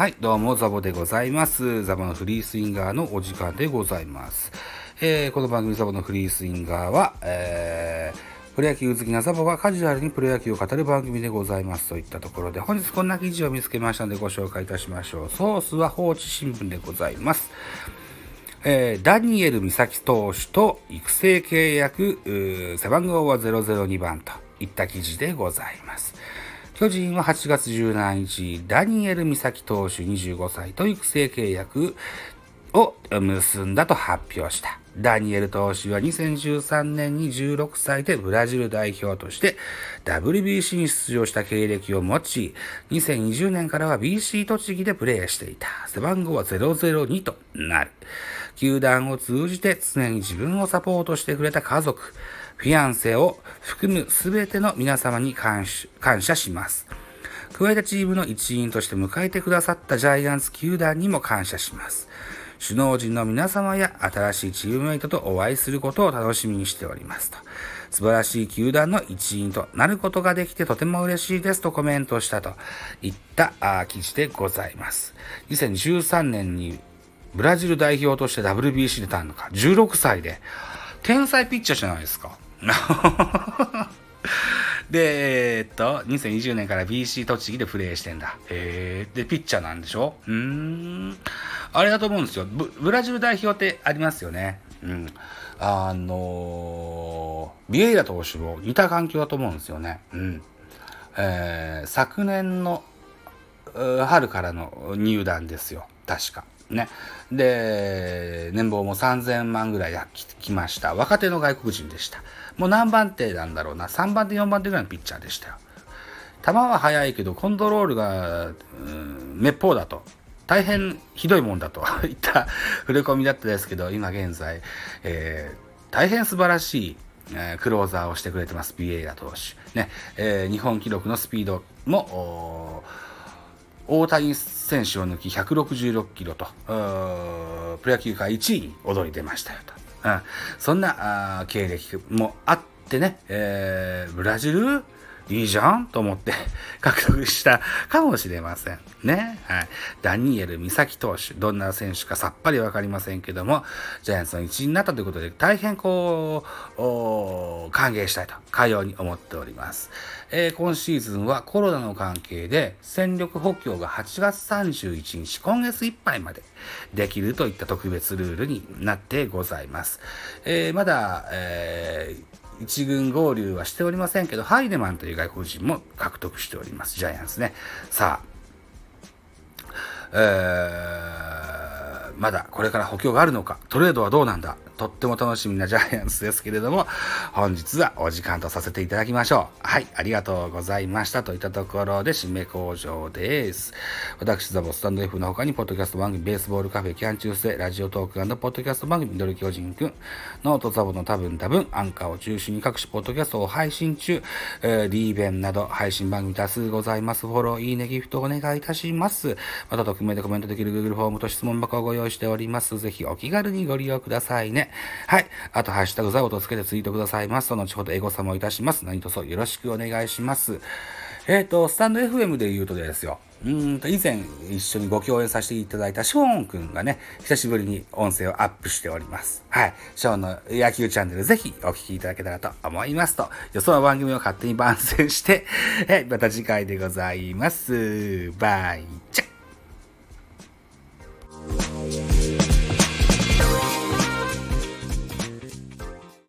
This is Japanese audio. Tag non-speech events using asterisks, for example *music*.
はい、どうも、ザボでございます。ザボのフリースインガーのお時間でございます。えー、この番組ザボのフリースインガーは、えー、プロ野球好きなザボがカジュアルにプロ野球を語る番組でございますといったところで、本日こんな記事を見つけましたのでご紹介いたしましょう。ソースは放置新聞でございます。えー、ダニエル美咲投手と育成契約、背番号は002番といった記事でございます。巨人は8月17日、ダニエル・美咲投手25歳と育成契約を結んだと発表した。ダニエル投手は2013年に16歳でブラジル代表として WBC に出場した経歴を持ち、2020年からは BC 栃木でプレーしていた。背番号は002となる。球団を通じて常に自分をサポートしてくれた家族、フィアンセを含む全ての皆様に感謝します。加えてチームの一員として迎えてくださったジャイアンツ球団にも感謝します。首脳陣の皆様や新しいチームメイトとお会いすることを楽しみにしておりますと。素晴らしい球団の一員となることができてとても嬉しいですとコメントしたといった記事でございます。2013年にブラジル代表として WBC 出たのか、16歳で、天才ピッチャーじゃないですか。*laughs* で、えー、っと、2020年から BC 栃木でプレーしてんだ。へえ。で、ピッチャーなんでしょ？うーん。あれだと思うんですよブ。ブラジル代表ってありますよね。うん。あのー、ビエイラ投手も似た環境だと思うんですよね。うん。えー、昨年の春からの入団ですよ。確か。ね。で、年俸も3000万ぐらいきました。若手の外国人でした。もう何番手なんだろうな。3番手、4番手ぐらいのピッチャーでしたよ。球は速いけど、コントロールが、うん、滅法だと。大変ひどいもんだと *laughs* いった触れ込みだったですけど、今現在、えー、大変素晴らしい、えー、クローザーをしてくれてます、ビエイラ投手。ね、えー、日本記録のスピードも、大谷選手を抜き166キロと、プロ野球界1位に躍り出ましたよと。うん、そんな経歴もあってね、えー、ブラジルいいじゃんと思って *laughs* 獲得したかもしれません。ね。はい。ダニエル・美咲投手、どんな選手かさっぱりわかりませんけども、ジャイアンツの一員になったということで、大変こう、歓迎したいと、かように思っております。えー、今シーズンはコロナの関係で戦力補強が8月31日、今月いっぱいまでできるといった特別ルールになってございます。えー、まだ、えー1軍合流はしておりませんけど、ハイデマンという外国人も獲得しております、ジャイアンツね。さあ、えー、まだこれから補強があるのか、トレードはどうなんだ、とっても楽しみなジャイアンツですけれども、本日はお時間とさせていただきましょう。はい、ありがとうございました。といったところで、締め工場です。私、ザボスタンド F の他に、ポッドキャスト番組、ベースボールカフェ、キャンチュースで、ラジオトークポッドキャスト番組、ミドル巨人くん、ノートザボの多分多分、アンカーを中心に各種ポッドキャストを配信中、えー、リーベンなど配信番組多数ございます。フォロー、いいね、ギフトお願いいたします。また、匿名でコメントできる Google フォームと質問箱をご用意しております。ぜひお気軽にご利用くださいね。はい。あと、ハッシュタグザボとつけてツイートくださいますと、後ほどエゴサもいたします。何卒よろしくお願いします。えっ、ー、と、スタンド FM で言うとですよ。うんと、以前一緒にご共演させていただいたショーンくんがね、久しぶりに音声をアップしております。はい。ショーンの野球チャンネルぜひお聞きいただけたらと思いますと、予想の番組を勝手に番宣して、えまた次回でございます。バイチャ